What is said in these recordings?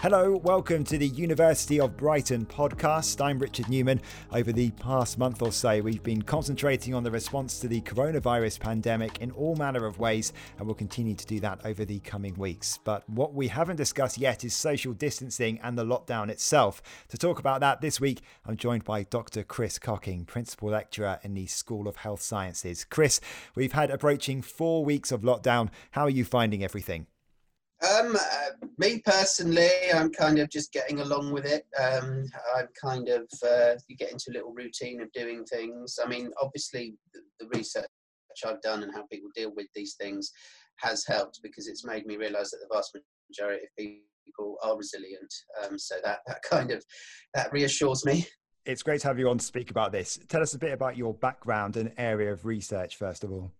Hello, welcome to the University of Brighton podcast. I'm Richard Newman. Over the past month or so, we've been concentrating on the response to the coronavirus pandemic in all manner of ways, and we'll continue to do that over the coming weeks. But what we haven't discussed yet is social distancing and the lockdown itself. To talk about that this week, I'm joined by Dr. Chris Cocking, Principal Lecturer in the School of Health Sciences. Chris, we've had approaching four weeks of lockdown. How are you finding everything? Um, uh, me personally, I'm kind of just getting along with it. Um, I'm kind of uh, you get into a little routine of doing things. I mean, obviously, the, the, research I've done and how people deal with these things has helped because it's made me realise that the vast majority of people are resilient. Um, so that that kind of that reassures me. It's great to have you on to speak about this. Tell us a bit about your background and area of research, first of all.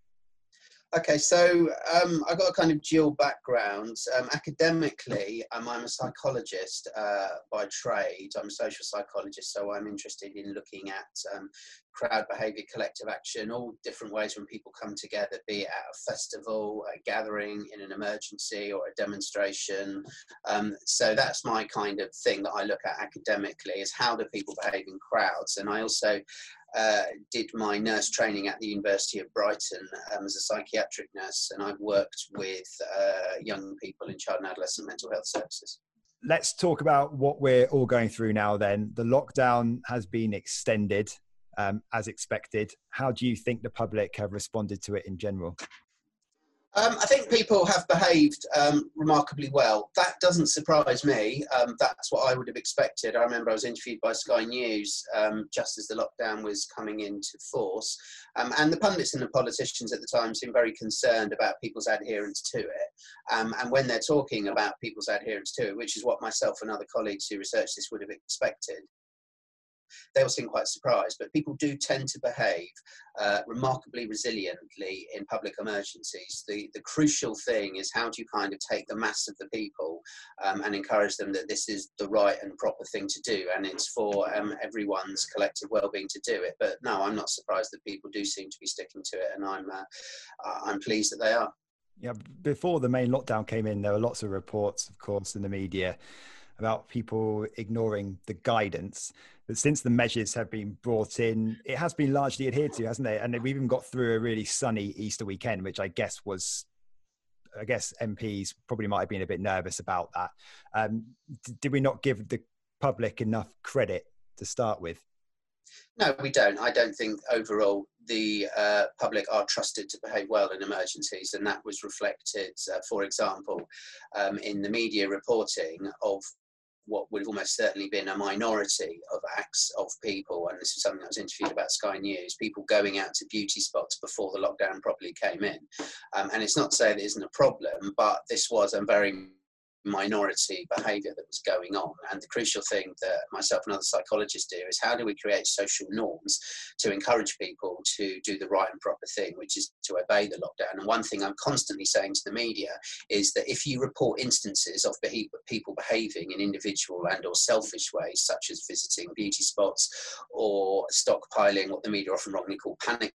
Okay, so um, I've got a kind of dual background. Um, academically, um, I'm a psychologist uh, by trade. I'm a social psychologist, so I'm interested in looking at um, crowd behaviour, collective action, all different ways when people come together, be it at a festival, a gathering, in an emergency, or a demonstration. Um, so that's my kind of thing that I look at academically: is how do people behave in crowds, and I also uh, did my nurse training at the University of Brighton um, as a psychiatric nurse, and I've worked with uh, young people in child and adolescent mental health services. Let's talk about what we're all going through now. Then the lockdown has been extended um, as expected. How do you think the public have responded to it in general? Um, I think people have behaved um, remarkably well. That doesn't surprise me. Um, that's what I would have expected. I remember I was interviewed by Sky News um, just as the lockdown was coming into force, um, and the pundits and the politicians at the time seemed very concerned about people's adherence to it. Um, and when they're talking about people's adherence to it, which is what myself and other colleagues who researched this would have expected, they all seem quite surprised. But people do tend to behave uh, remarkably resiliently in public emergencies. The, the crucial thing is how do you kind of take the mass of the people um, and encourage them that this is the right and proper thing to do and it's for um, everyone's collective well-being to do it. But no, I'm not surprised that people do seem to be sticking to it and I'm, uh, I'm pleased that they are. Yeah, before the main lockdown came in, there were lots of reports, of course, in the media about people ignoring the guidance. But since the measures have been brought in, it has been largely adhered to, hasn't it? And we've even got through a really sunny Easter weekend, which I guess was, I guess MPs probably might have been a bit nervous about that. Um, did we not give the public enough credit to start with? No, we don't. I don't think overall the uh, public are trusted to behave well in emergencies, and that was reflected, uh, for example, um, in the media reporting of what would have almost certainly been a minority of acts of people, and this is something I was interviewed about Sky News, people going out to beauty spots before the lockdown properly came in. Um, and it's not to say that isn't a problem, but this was a very minority behavior that was going on. And the crucial thing that myself and other psychologists do is how do we create social norms to encourage people to do the right and proper thing, which is to obey the lockdown. And one thing I'm constantly saying to the media is that if you report instances of people behaving in individual and or selfish ways, such as visiting beauty spots or stockpiling what the media often wrongly call panic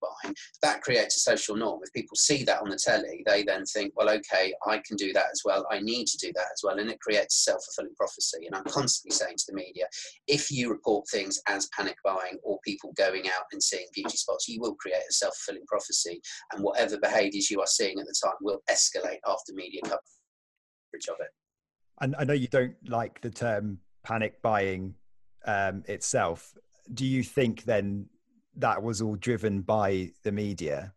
buying, that creates a social norm. If people see that on the telly, they then think, well, okay, I can do that as well. I need to do that as well. And it creates a self fulfilling prophecy. And I'm constantly saying to the media, if you report things as panic buying or people going out and seeing beauty spots, you will create a self fulfilling prophecy. And whatever behaviors you are seeing at the time will escalate after media coverage of it. And I know you don't like the term panic buying um, itself. Do you think then that was all driven by the media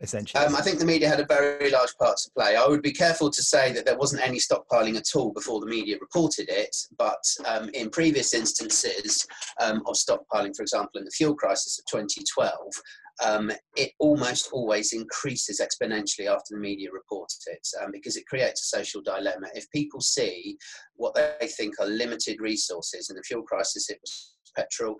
essentially? Um, I think the media had a very large part to play. I would be careful to say that there wasn't any stockpiling at all before the media reported it, but um, in previous instances um, of stockpiling, for example, in the fuel crisis of 2012, um, it almost always increases exponentially after the media reports it um, because it creates a social dilemma. If people see what they think are limited resources, in the fuel crisis it was petrol,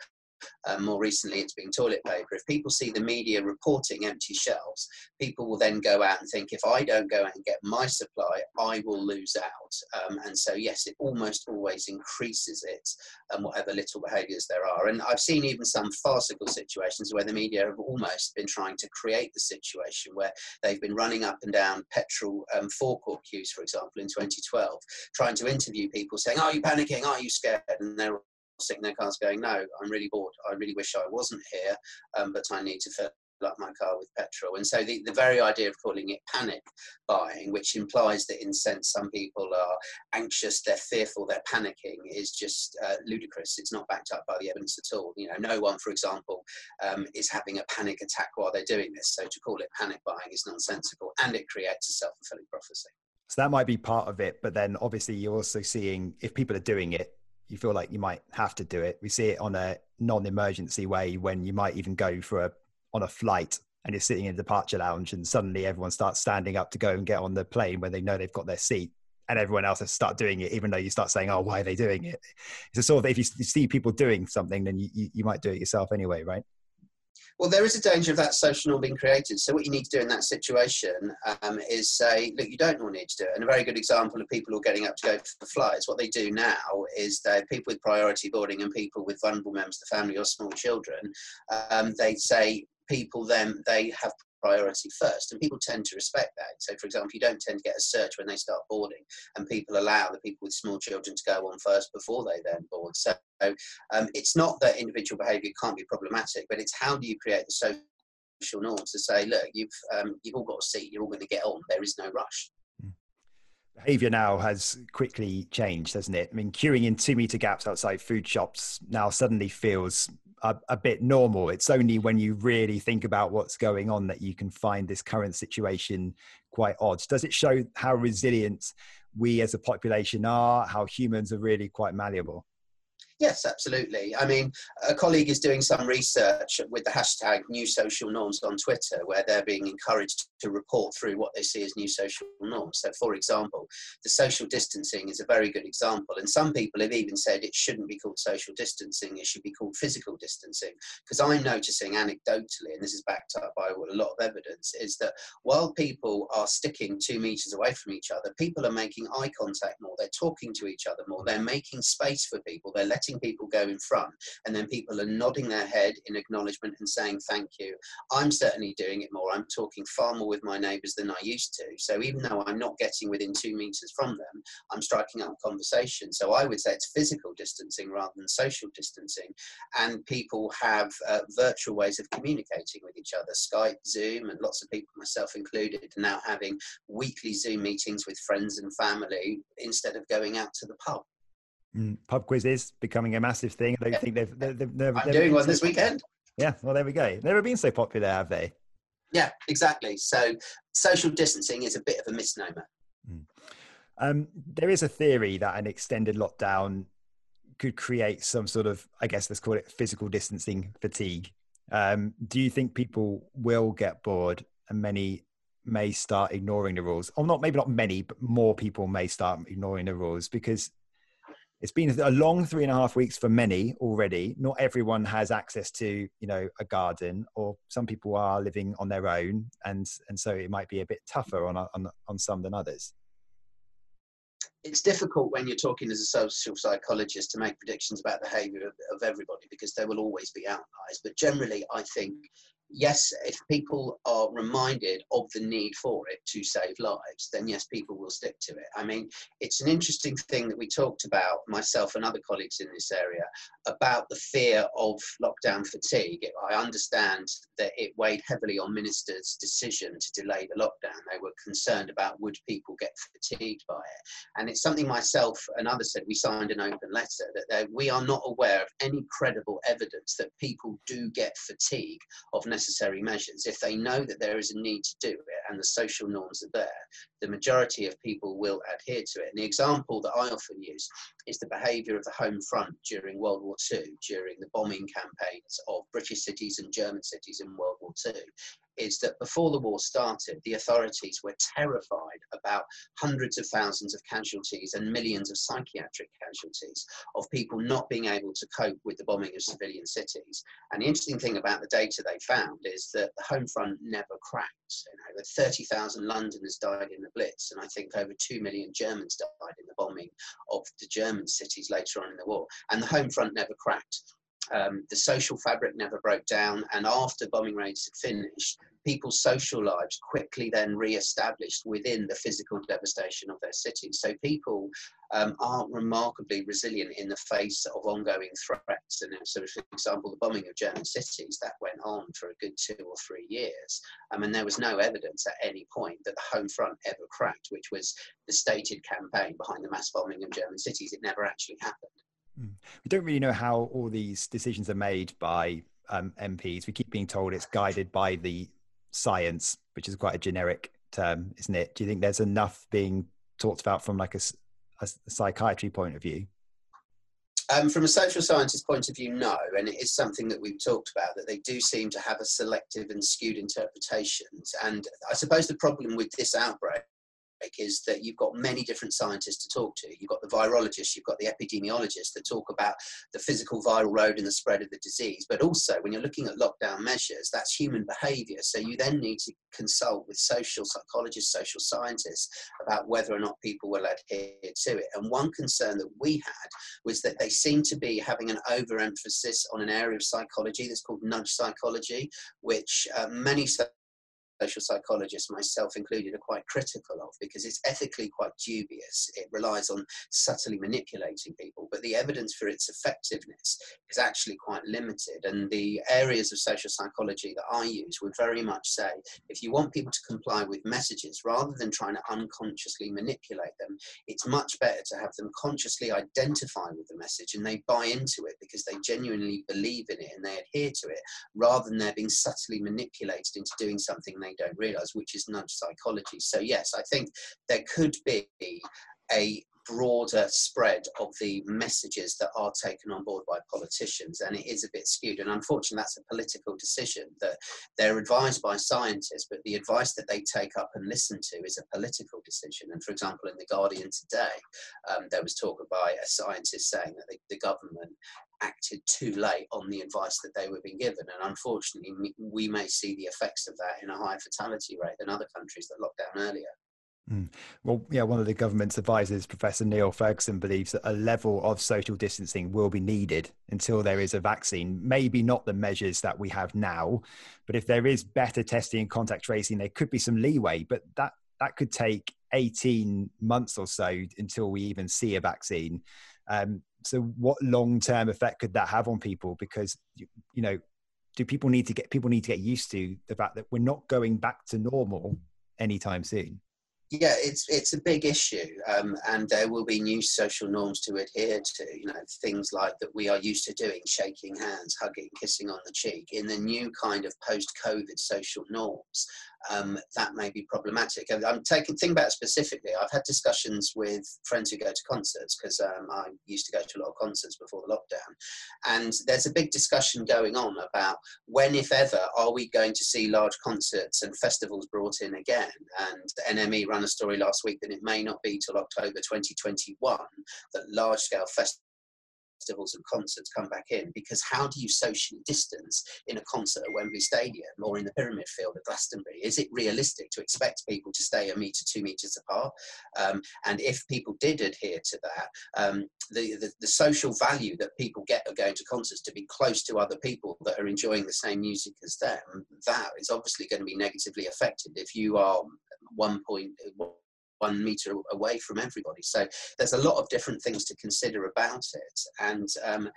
um, more recently it's been toilet paper. If people see the media reporting empty shelves, people will then go out and think, if I don't go out and get my supply, I will lose out. Um, and so, yes, it almost always increases it, and um, whatever little behaviours there are. And I've seen even some farcical situations where the media have almost been trying to create the situation where they've been running up and down petrol um, forecourt queues, for example, in 2012, trying to interview people saying, Are you panicking? Are you scared? And they're sitting in their cars going, No, I'm really bored. I really wish I wasn't here, um, but I need to fill up my car with petrol. And so the, the very idea of calling it panic buying, which implies that in sense some people are anxious, they're fearful, they're panicking, is just uh, ludicrous. It's not backed up by the evidence at all. You know, no one, for example, um, is having a panic attack while they're doing this. So to call it panic buying is nonsensical and it creates a self-fulfilling prophecy. So that might be part of it, but then obviously you're also seeing if people are doing it, you feel like you might have to do it. We see it on a non-emergency way when you might even go for a on a flight and you're sitting in a departure lounge and suddenly everyone starts standing up to go and get on the plane when they know they've got their seat and everyone else has start doing it even though you start saying oh why are they doing it it's a sort of if you see people doing something then you, you, you might do it yourself anyway right well, there is a danger of that social norm being created. So, what you need to do in that situation um, is say, look, you don't all need to do it. And a very good example of people who are getting up to go for flights, what they do now is that people with priority boarding and people with vulnerable members of the family or small children, um, they say, people then they have priority first and people tend to respect that so for example you don't tend to get a search when they start boarding and people allow the people with small children to go on first before they then board so um, it's not that individual behavior can't be problematic but it's how do you create the social norms to say look you've um, you've all got a seat you're all going to get on there is no rush. Behavior now has quickly changed hasn't it i mean queuing in two meter gaps outside food shops now suddenly feels a, a, bit normal. It's only when you really think about what's going on that you can find this current situation quite odd. Does it show how resilient we as a population are, how humans are really quite malleable? Yes, absolutely. I mean, a colleague is doing some research with the hashtag new social norms on Twitter, where they're being encouraged to report through what they see as new social norms. So, for example, the social distancing is a very good example. And some people have even said it shouldn't be called social distancing, it should be called physical distancing. Because I'm noticing anecdotally, and this is backed up by a lot of evidence, is that while people are sticking two meters away from each other, people are making eye contact more, they're talking to each other more, they're making space for people, they're letting letting people go in front and then people are nodding their head in acknowledgement and saying thank you. I'm certainly doing it more. I'm talking far more with my neighbours than I used to. So even though I'm not getting within two metres from them, I'm striking up conversation. So I would say it's physical distancing rather than social distancing. And people have uh, virtual ways of communicating with each other Skype, Zoom, and lots of people, myself included, are now having weekly Zoom meetings with friends and family instead of going out to the pub. Mm, pub quizzes becoming a massive thing. I don't yeah. think they've, they've, they've never. I'm doing one so this weekend. Yeah, well, there we go. Never been so popular, have they? Yeah, exactly. So social distancing is a bit of a misnomer. Mm. Um, there is a theory that an extended lockdown could create some sort of, I guess, let's call it physical distancing fatigue. Um, do you think people will get bored and many may start ignoring the rules? Or not, maybe not many, but more people may start ignoring the rules because it's been a long three and a half weeks for many already. Not everyone has access to, you know, a garden, or some people are living on their own, and and so it might be a bit tougher on on on some than others. It's difficult when you're talking as a social psychologist to make predictions about behaviour of, of everybody because there will always be outliers. But generally, I think yes, if people are reminded of the need for it to save lives, then yes, people will stick to it. I mean, it's an interesting thing that we talked about, myself and other colleagues in this area, about the fear of lockdown fatigue. I understand that it weighed heavily on ministers' decision to delay the lockdown. They were concerned about would people get fatigued by it. And it's something myself and others said, we signed an open letter that we are not aware of any credible evidence that people do get fatigue of necessary measures, if they know that there is a need to do it and the social norms are there, the majority of people will adhere to it. And the example that I often use is the behaviour of the Home Front during World War II, during the bombing campaigns of British cities and German cities in World War II is that before the war started, the authorities were terrified about hundreds of thousands of casualties and millions of psychiatric casualties of people not being able to cope with the bombing of civilian cities. And the interesting thing about the data they found is that the home front never cracked. You know, 30,000 Londoners died in the Blitz, and I think over 2 million Germans died in the bombing of the German cities later on in the war. And the home front never cracked. Um, the social fabric never broke down, and after bombing raids had finished, people's social lives quickly then re-established within the physical devastation of their cities. So people um, are remarkably resilient in the face of ongoing threats. And so, for example, the bombing of German cities that went on for a good two or three years. I mean, there was no evidence at any point that the home front ever cracked, which was the stated campaign behind the mass bombing of German cities. It never actually happened. Hmm. We don't really know how all these decisions are made by um, MPs. We keep being told it's guided by the science, which is quite a generic term, isn't it? Do you think there's enough being talked about from like a, a psychiatry point of view? Um, from a social scientist point of view, no, and it is something that we've talked about that they do seem to have a selective and skewed interpretations. And I suppose the problem with this outbreak is that you've got many different scientists to talk to. You've got the virologists, you've got the epidemiologists that talk about the physical viral load and the spread of the disease. But also, when you're looking at lockdown measures, that's human behavior. So you then need to consult with social psychologists, social scientists about whether or not people will adhere to it. And one concern that we had was that they seem to be having an overemphasis on an area of psychology that's called nudge psychology, which uh, many social psychologists, myself included, are quite critical of because it's ethically quite dubious. It relies on subtly manipulating people, but the evidence for its effectiveness is actually quite limited. And the areas of social psychology that I use would very much say if you want people to comply with messages rather than trying to unconsciously manipulate them, it's much better to have them consciously identify with the message and they buy into it because they genuinely believe in it and they adhere to it rather than they're being subtly manipulated into doing something they don't realize, which is nudge psychology. So, yes, I think there could be a broader spread of the messages that are taken on board by politicians and it is a bit skewed and unfortunately that's a political decision that they're advised by scientists but the advice that they take up and listen to is a political decision and for example in the guardian today um, there was talk by a scientist saying that the, the government acted too late on the advice that they were being given. And unfortunately, we may see the effects of that in a higher fatality rate than other countries that locked down earlier. Mm. Well, yeah, one of the government's advisors, Professor Neil Ferguson, believes that a level of social distancing will be needed until there is a vaccine. Maybe not the measures that we have now, but if there is better testing and contact tracing, there could be some leeway. But that that could take 18 months or so until we even see a vaccine. Um, so what long term effect could that have on people because you, you know do people need to get people need to get used to the fact that we're not going back to normal anytime soon yeah, it's it's a big issue, um, and there will be new social norms to adhere to. You know, things like that we are used to doing, shaking hands, hugging, kissing on the cheek. In the new kind of post-COVID social norms, um, that may be problematic. I'm taking think about it specifically. I've had discussions with friends who go to concerts because um, I used to go to a lot of concerts before the lockdown, and there's a big discussion going on about when, if ever, are we going to see large concerts and festivals brought in again? And the NME ran a story last week that it may not be till October 2021 that large-scale festivals festivals and concerts come back in because how do you socially distance in a concert at Wembley Stadium or in the Pyramid Field at Glastonbury? Is it realistic to expect people to stay a metre, two metres apart? Um, and if people did adhere to that, um, the, the, the, social value that people get of going to concerts to be close to other people that are enjoying the same music as them, that is obviously going to be negatively affected if you are one point one meter away from everybody. So there's a lot of different things to consider about it, and um,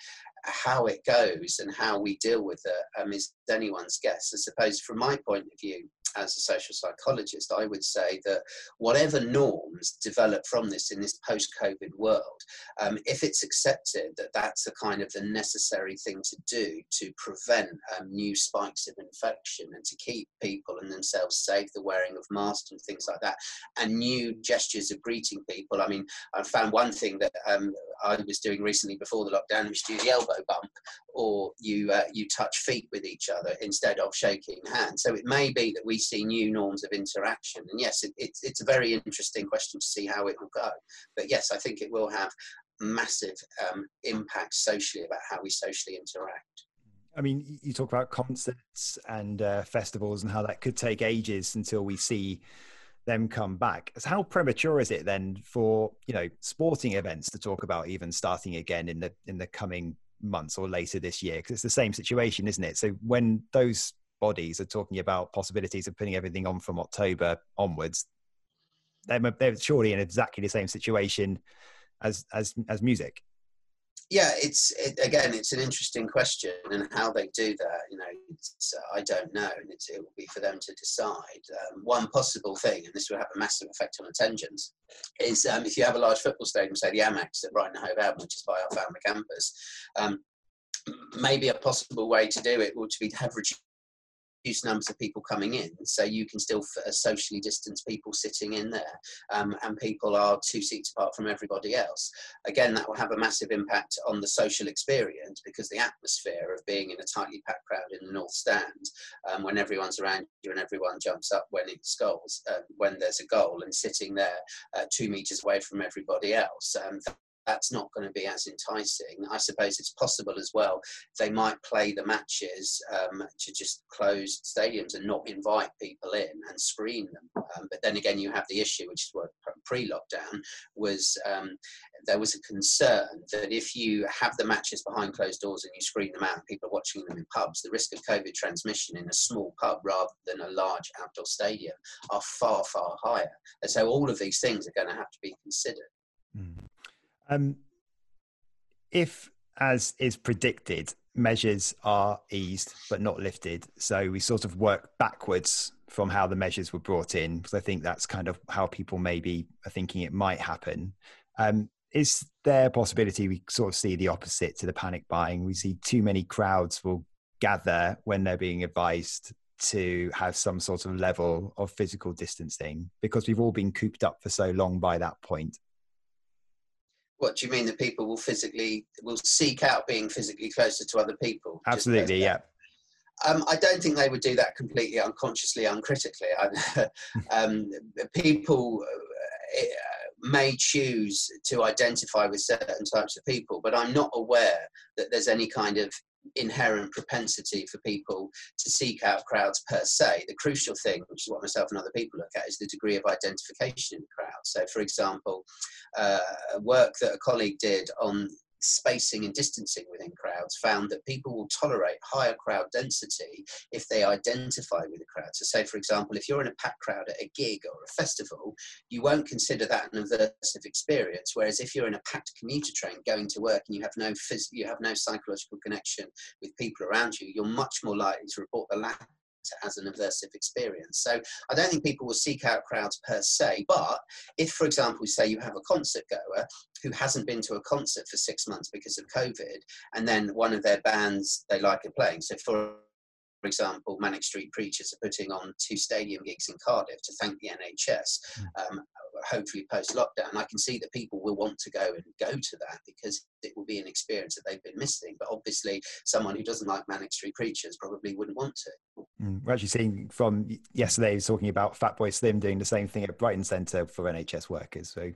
how it goes and how we deal with it um, is anyone's guess. I suppose, from my point of view, as a social psychologist, I would say that whatever norms develop from this in this post COVID world, um, if it's accepted that that's a kind of the necessary thing to do to prevent um, new spikes of infection and to keep people and themselves safe, the wearing of masks and things like that, and new gestures of greeting people. I mean, I found one thing that um, I was doing recently before the lockdown, which do the elbow bump, or you uh, you touch feet with each other instead of shaking hands. So it may be that we see new norms of interaction. And yes, it, it's it's a very interesting question to see how it will go. But yes, I think it will have massive um, impact socially about how we socially interact. I mean, you talk about concerts and uh, festivals and how that could take ages until we see them come back. So how premature is it then for you know sporting events to talk about even starting again in the in the coming months or later this year? Because it's the same situation, isn't it? So when those bodies are talking about possibilities of putting everything on from October onwards, they're, they're surely in exactly the same situation as as as music yeah it's it, again it's an interesting question and how they do that you know uh, i don't know and it will be for them to decide. Um, one possible thing and this will have a massive effect on attendance is um, if you have a large football stadium say the amex at brighton hove albion which is by our Falmer campus um, maybe a possible way to do it would be to have reduced numbers of people coming in, so you can still uh, socially distance people sitting in there, um, and people are two seats apart from everybody else. Again, that will have a massive impact on the social experience because the atmosphere of being in a tightly packed crowd in the north stand, um, when everyone's around you and everyone jumps up when it scores, uh, when there's a goal, and sitting there uh, two meters away from everybody else. Um, that's not going to be as enticing. I suppose it's possible as well. They might play the matches um, to just closed stadiums and not invite people in and screen them. Um, but then again, you have the issue, which is what pre-lockdown was. Um, there was a concern that if you have the matches behind closed doors and you screen them out, people are watching them in pubs, the risk of COVID transmission in a small pub rather than a large outdoor stadium are far, far higher. And so all of these things are going to have to be considered. Um, if, as is predicted, measures are eased but not lifted, so we sort of work backwards from how the measures were brought in, because I think that's kind of how people maybe are thinking it might happen. Um, is there a possibility we sort of see the opposite to the panic buying? We see too many crowds will gather when they're being advised to have some sort of level of physical distancing because we've all been cooped up for so long by that point. What do you mean that people will physically will seek out being physically closer to other people? Absolutely, yeah. Um, I don't think they would do that completely unconsciously, uncritically. um, people uh, may choose to identify with certain types of people, but I'm not aware that there's any kind of inherent propensity for people to seek out crowds per se. The crucial thing, which is what myself and other people look at, is the degree of identification in the crowd. So, for example, uh, work that a colleague did on spacing and distancing within crowds found that people will tolerate higher crowd density if they identify with the crowd. So, say, for example, if you're in a packed crowd at a gig or a festival, you won't consider that an aversive experience. Whereas if you're in a packed commuter train going to work and you have no phys- you have no psychological connection with people around you, you're much more likely to report the latter as an aversive experience. So I don't think people will seek out crowds per se, but if, for example, say you have a concert goer who hasn't been to a concert for six months because of COVID, and then one of their bands they like are playing. So for for example, Manic Street Preachers are putting on two stadium gigs in Cardiff to thank the NHS. Hmm. Um, hopefully post lockdown, I can see that people will want to go and go to that because it will be an experience that they've been missing. But obviously, someone who doesn't like Manic Street Preachers probably wouldn't want to. Mm, we're actually seeing from yesterday, talking about Fatboy Slim doing the same thing at Brighton Centre for NHS workers. So we've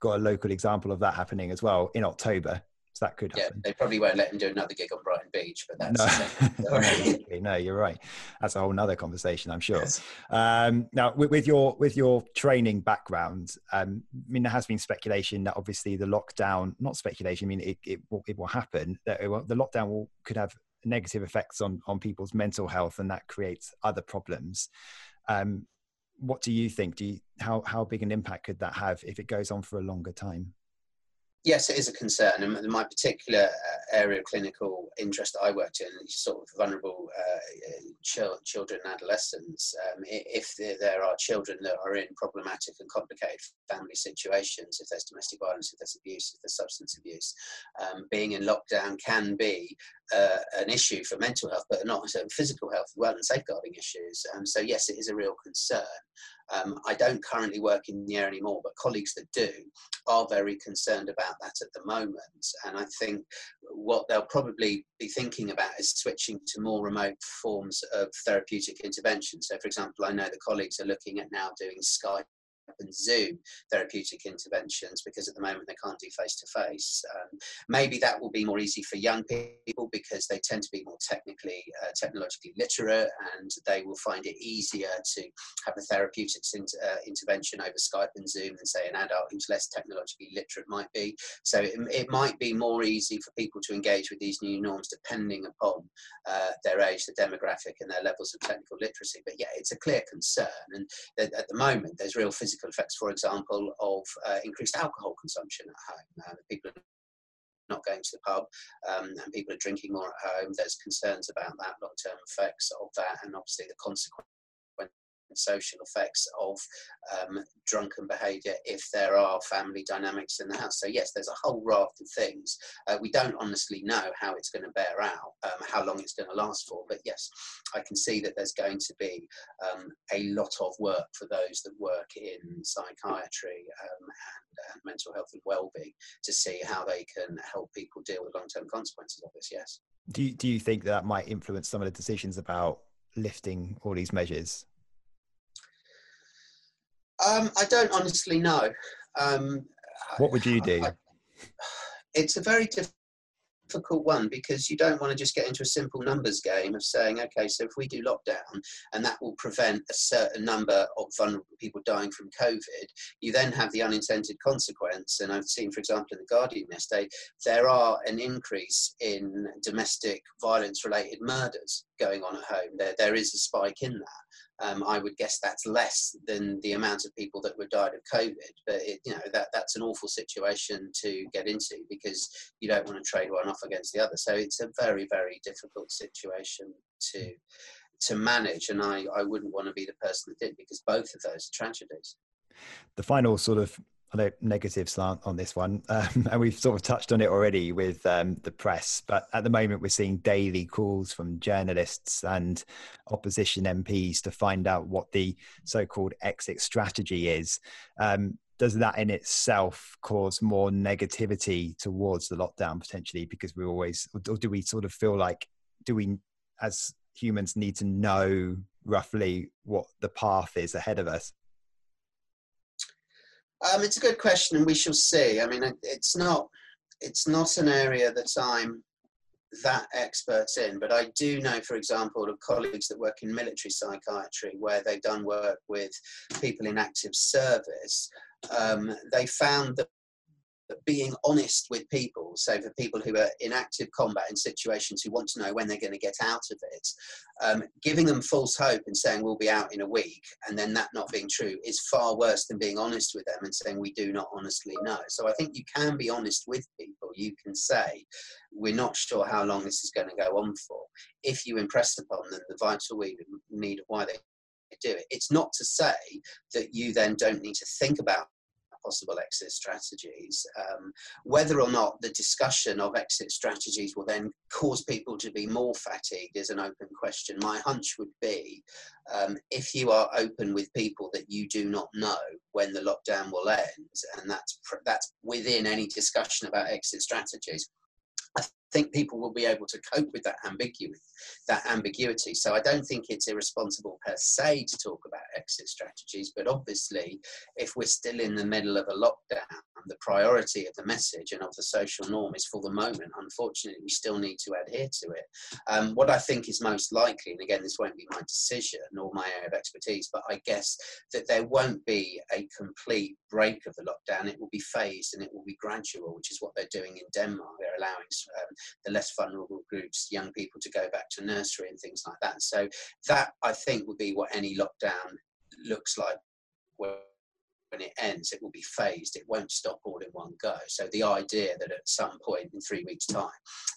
got a local example of that happening as well in October. That could happen. Yeah, they probably won't let him do another gig on Brighton Beach, but that's no, no you're right. That's a whole nother conversation, I'm sure. Yes. Um, now, with, with, your with your training background, um, I mean, there has been speculation that obviously the lockdown, not speculation, I mean, it, it, will, it will happen. That will, the lockdown will could have negative effects on on people's mental health, and that creates other problems. Um, what do you think? Do you, how how big an impact could that have if it goes on for a longer time? Yes, it is a concern. And my particular uh, area of clinical interest I worked in, sort of vulnerable uh, ch- children and adolescents. Um, if there, are children that are in problematic and complicated family situations, if there's domestic violence, if there's abuse, if there's substance abuse, um, being in lockdown can be uh, an issue for mental health, but not physical health well and safeguarding issues. Um, so yes, it is a real concern. Um, I don't currently work in the area anymore, but colleagues that do are very concerned about that at the moment. And I think what they'll probably be thinking about is switching to more remote forms of therapeutic intervention. So, for example, I know the colleagues are looking at now doing Skype and Zoom therapeutic interventions because at the moment they can't do face to face. Maybe that will be more easy for young people because they tend to be more technically, uh, technologically literate and they will find it easier to have a therapeutic uh, intervention over Skype and Zoom than, say, an adult who's less technologically literate might be. So it, it might be more easy for people to engage with these new norms depending upon uh, their age, the demographic, and their levels of technical literacy. But yeah, it's a clear concern. And at the moment, there's real physical physical effects, for example, of uh, increased alcohol consumption at home. Uh, people are not going to the pub um, and people are drinking more at home. There's concerns about that, long term effects of that, and obviously the consequence social effects of um, drunken behaviour if there are family dynamics in the house. So, yes, there's a whole raft of things. Uh, we don't honestly know how it's going to bear out, um, how long it's going to last for. But yes, I can see that there's going to be um, a lot of work for those that work in psychiatry um, and, and mental health and well-being to see how they can help people deal with long-term consequences of this. Yes. Do you, do you think that might influence some of the decisions about lifting all these measures? Um, I don't honestly know. Um, what would you do? I, it's a very difficult one because you don't want to just get into a simple numbers game of saying, okay, so if we do lockdown and that will prevent a certain number of vulnerable people dying from COVID, you then have the unintended consequence. And I've seen, for example, in the Guardian yesterday, there are an increase in domestic violence related murders going on at home. There, there is a spike in that um, I would guess that's less than the amount of people that were died of COVID. But it, you know that that's an awful situation to get into because you don't want to trade one off against the other. So it's a very very difficult situation to to manage, and I I wouldn't want to be the person that did because both of those are tragedies. The final sort of know negative slant on this one, um, and we've sort of touched on it already with um, the press. But at the moment, we're seeing daily calls from journalists and opposition MPs to find out what the so-called exit strategy is. Um, does that in itself cause more negativity towards the lockdown potentially? Because we always, or do we sort of feel like, do we, as humans, need to know roughly what the path is ahead of us? Um, it's a good question, and we shall see. I mean, it's not it's not an area that I'm that expert in, but I do know, for example, of colleagues that work in military psychiatry where they've done work with people in active service. Um, they found that being honest with people. So for people who are in active combat in situations who want to know when they're going to get out of it, um, giving them false hope and saying we'll be out in a week and then that not being true is far worse than being honest with them and saying we do not honestly know. So I think you can be honest with people. You can say we're not sure how long this is going to go on for. If you impress upon them the vital need of why they do it. It's not to say that you then don't need to think about possible exit strategies. Um, whether or not the discussion of exit strategies will then cause people to be more fatigued is an open question. My hunch would be um, if you are open with people that you do not know when the lockdown will end, and that's that's within any discussion about exit strategies. Think people will be able to cope with that ambiguity. That ambiguity. So I don't think it's irresponsible per se to talk about exit strategies, but obviously, if we're still in the middle of a lockdown, the priority of the message and of the social norm is for the moment. Unfortunately, we still need to adhere to it. Um, what I think is most likely, and again, this won't be my decision nor my area of expertise, but I guess that there won't be a complete break of the lockdown. It will be phased and it will be gradual, which is what they're doing in Denmark. They're allowing um, the less vulnerable groups, young people, to go back to nursery and things like that. So that I think would be what any lockdown looks like when it ends, it will be phased. It won't stop all in one go. So the idea that at some point in three weeks' time,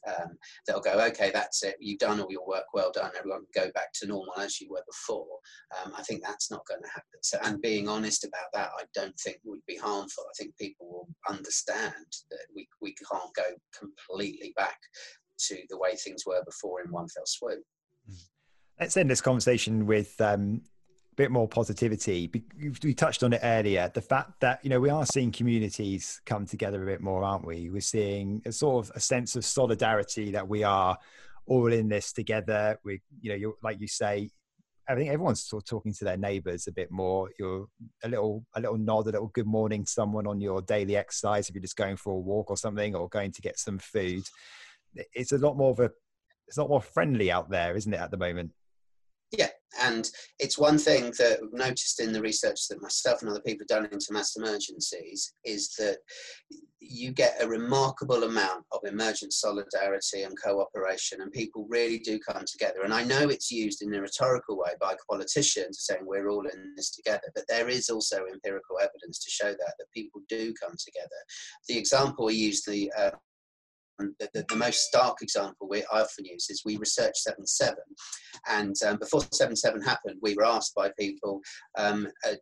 um, they'll go, okay, that's it. You've done all your work. Well done. Everyone go back to normal as you were before. Um, I think that's not going to happen. So, and being honest about that, I don't think would be harmful. I think people will understand that we, we can't go completely back to the way things were before in one fell swoop. Let's end this conversation with um, bit more positivity. We touched on it earlier. The fact that you know we are seeing communities come together a bit more, aren't we? We're seeing a sort of a sense of solidarity that we are all in this together. We, you know, you're, like you say, I think everyone's sort of talking to their neighbours a bit more. You're a little, a little nod, a little good morning to someone on your daily exercise if you're just going for a walk or something, or going to get some food. It's a lot more of a, it's a lot more friendly out there, isn't it, at the moment? Yeah, and it's one thing that I've noticed in the research that myself and other people have done into mass emergencies is that you get a remarkable amount of emergent solidarity and cooperation, and people really do come together. And I know it's used in a rhetorical way by politicians saying we're all in this together, but there is also empirical evidence to show that that people do come together. The example we use the uh, the, the, the, most stark example we I often use is we researched 7-7 and um, before 7-7 happened we were asked by people um, uh,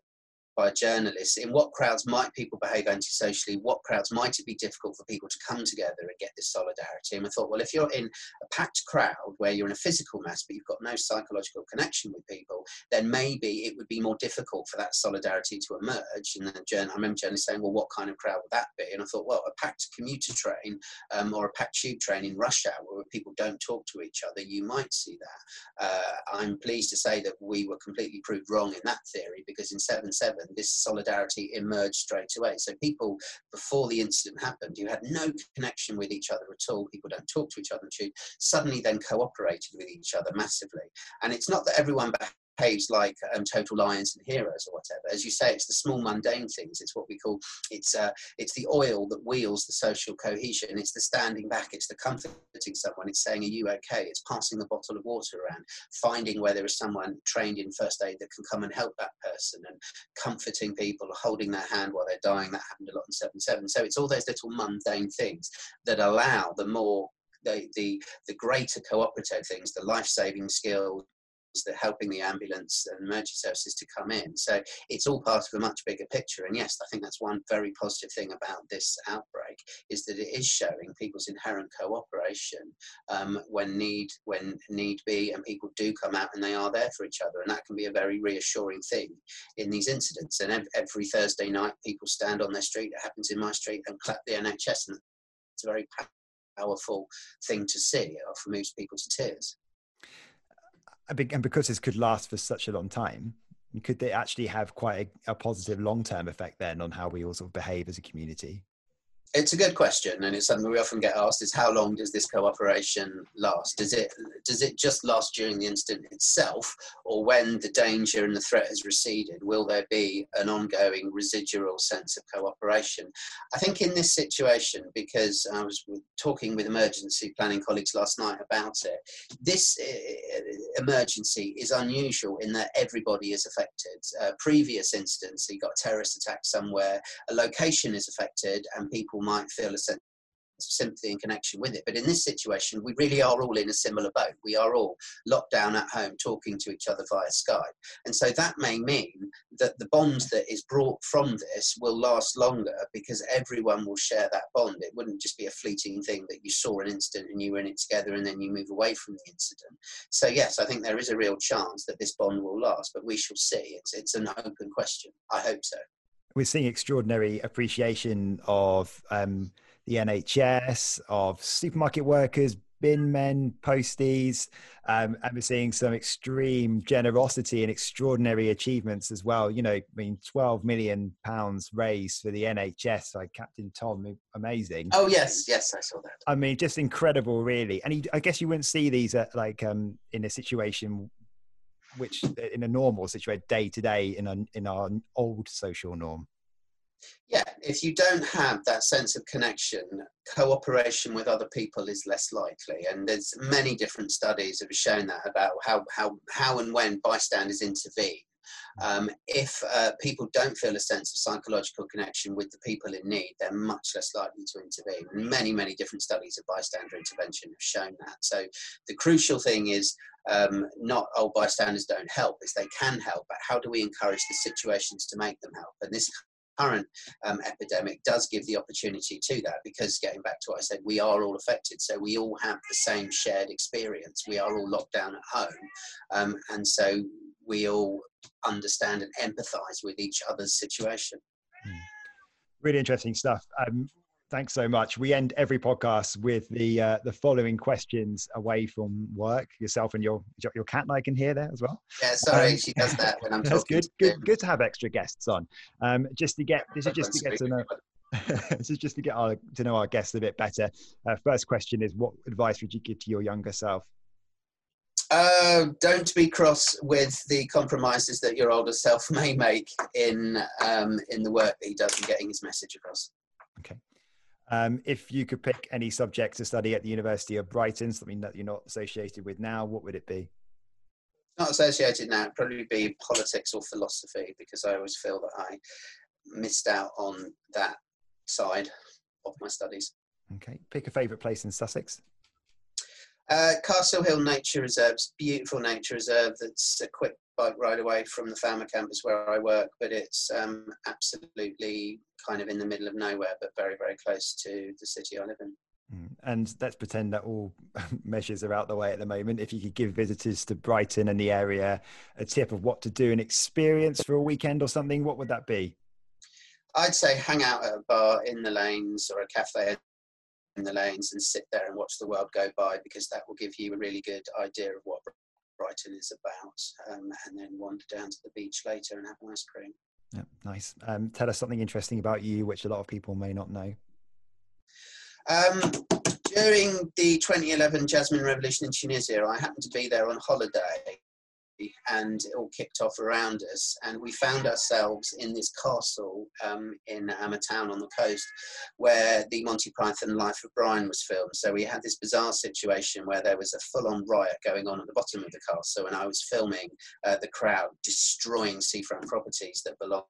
by journalists in what crowds might people behave antisocially what crowds might it be difficult for people to come together and get this solidarity? And we thought well if you're in a packed crowd where you're in a physical mass but you've got no psychological connection with people then maybe it would be more difficult for that solidarity to emerge and then Jen, I remember journalists saying well what kind of crowd would that be and I thought well a packed commuter train um, or a packed tube train in rush hour where people don't talk to each other you might see that uh, I'm pleased to say that we were completely proved wrong in that theory because in 7-7 this solidarity emerged straight away. So people, before the incident happened, you had no connection with each other at all. People don't talk to each other, suddenly then cooperated with each other massively. And it's not that everyone behaves like um, total lions and heroes or whatever. As you say, it's the small mundane things. It's what we call it's uh, it's the oil that wheels the social cohesion. It's the standing back. It's the comforting someone. It's saying, "Are you okay?" It's passing the bottle of water around, finding where there is someone trained in first aid that can come and help that person, and comforting people, holding their hand while they're dying. That happened a lot in seven seven. So it's all those little mundane things that allow the more the, the, the greater cooperative things, the life saving skills, that helping the ambulance and emergency services to come in. So it's all part of a much bigger picture. And yes, I think that's one very positive thing about this outbreak is that it is showing people's inherent cooperation um, when need when need be, and people do come out and they are there for each other, and that can be a very reassuring thing in these incidents. And every Thursday night, people stand on their street. It happens in my street and clap the NHS, and it's a very powerful thing to see. It often moves people to tears and because this could last for such a long time, could they actually have quite a, a positive long term effect then on how we all sort of behave as a community? It's a good question, and it's something we often get asked: is how long does this cooperation last? Does it does it just last during the incident itself, or when the danger and the threat has receded? Will there be an ongoing residual sense of cooperation? I think in this situation, because I was talking with emergency planning colleagues last night about it, this uh, emergency is unusual in that everybody is affected. Uh, previous incidents, you got a terrorist attack somewhere, a location is affected, and people might feel a sense of sympathy and connection with it. But in this situation, we really are all in a similar boat. We are all locked down at home talking to each other via Skype. And so that may mean that the bond that is brought from this will last longer because everyone will share that bond. It wouldn't just be a fleeting thing that you saw an incident and you were in it together and then you move away from the incident. So, yes, I think there is a real chance that this bond will last, but we shall see. It's, it's an open question. I hope so we're seeing extraordinary appreciation of um, the NHS, of supermarket workers, bin men, posties, um, and we're seeing some extreme generosity and extraordinary achievements as well. You know, I mean, 12 million pounds raised for the NHS by Captain Tom, amazing. Oh yes, yes, I saw that. I mean, just incredible, really. And I guess you wouldn't see these at, like um, in a situation which in a normal situation day to day in an in our old social norm. Yeah if you don't have that sense of connection cooperation with other people is less likely. And there's many different studies that have shown that about how how how and when bystanders intervene Um, if uh, people don't feel a sense of psychological connection with the people in need, they're much less likely to intervene. Many, many different studies of bystander intervention have shown that. So the crucial thing is um, not oh bystanders don't help, is they can help, but how do we encourage the situations to make them help? And this current um, epidemic does give the opportunity to that because getting back to what I said, we are all affected. So we all have the same shared experience. We are all locked down at home. Um, and so we all understand and empathize with each other's situation. Hmm. Really interesting stuff. Um, thanks so much. We end every podcast with the uh, the following questions away from work. Yourself and your your cat, I can hear there as well. Yeah, sorry, um, she does that when I'm talking. That's good. Good, good to have extra guests on. Um, just to get this is just to get to know. this is just to get our, to know our guests a bit better. Uh, first question is, what advice would you give to your younger self? Uh, don't be cross with the compromises that your older self may make in um, in the work that he does in getting his message across. Okay. Um, if you could pick any subject to study at the University of Brighton, something that you're not associated with now, what would it be? Not associated now, it'd probably be politics or philosophy because I always feel that I missed out on that side of my studies. Okay, pick a favourite place in Sussex. Uh, Castle Hill Nature Reserve, beautiful nature reserve that's a quick bike ride away from the Falmer campus where I work, but it's um, absolutely kind of in the middle of nowhere, but very, very close to the city I live in. Mm, and let's pretend that all measures are out the way at the moment. If you could give visitors to Brighton and the area a tip of what to do and experience for a weekend or something, what would that be? I'd say hang out at a bar in the lanes or a cafe in the lanes and sit there and watch the world go by because that will give you a really good idea of what Brighton is about, um, and then wander down to the beach later and have an ice cream. Yeah, nice. Um, tell us something interesting about you, which a lot of people may not know. Um, during the 2011 Jasmine Revolution in Tunisia, I happened to be there on holiday and it all kicked off around us. And we found ourselves in this castle um, in a town on the coast where the Monty Python Life of Brian was filmed. So we had this bizarre situation where there was a full on riot going on at the bottom of the castle, and I was filming uh, the crowd destroying seafront properties that belonged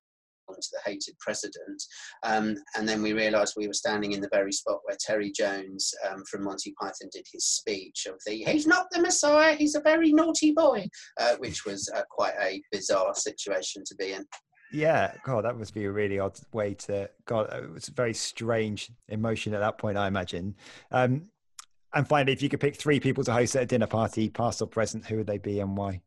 to the hated president. Um, and then we realised we were standing in the very spot where Terry Jones um, from Monty Python did his speech of the "He's not the Messiah, he's a very naughty boy," uh, which was uh, quite a bizarre situation to be in. Yeah, God, that must be a really odd way to. God, it was a very strange emotion at that point, I imagine. Um, and finally, if you could pick three people to host at a dinner party, past or present, who would they be and why?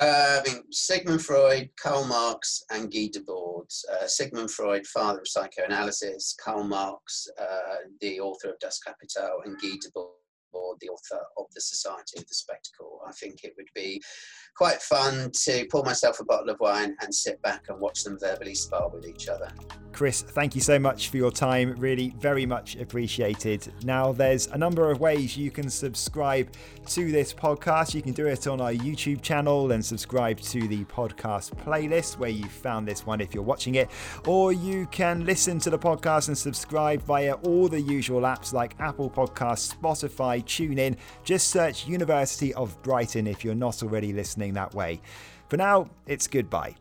Uh, I mean, Sigmund Freud, Karl Marx, and Guy Debord. Uh, Sigmund Freud, father of psychoanalysis, Karl Marx, uh, the author of Das Kapital, and Guy Debord or the author of the Society of the Spectacle. I think it would be quite fun to pour myself a bottle of wine and sit back and watch them verbally spar with each other. Chris, thank you so much for your time. Really, very much appreciated. Now, there's a number of ways you can subscribe to this podcast. You can do it on our YouTube channel and subscribe to the podcast playlist where you found this one if you're watching it, or you can listen to the podcast and subscribe via all the usual apps like Apple Podcasts, Spotify, tune in. Just search University of Brighton if you're not already listening that way. For now, it's goodbye.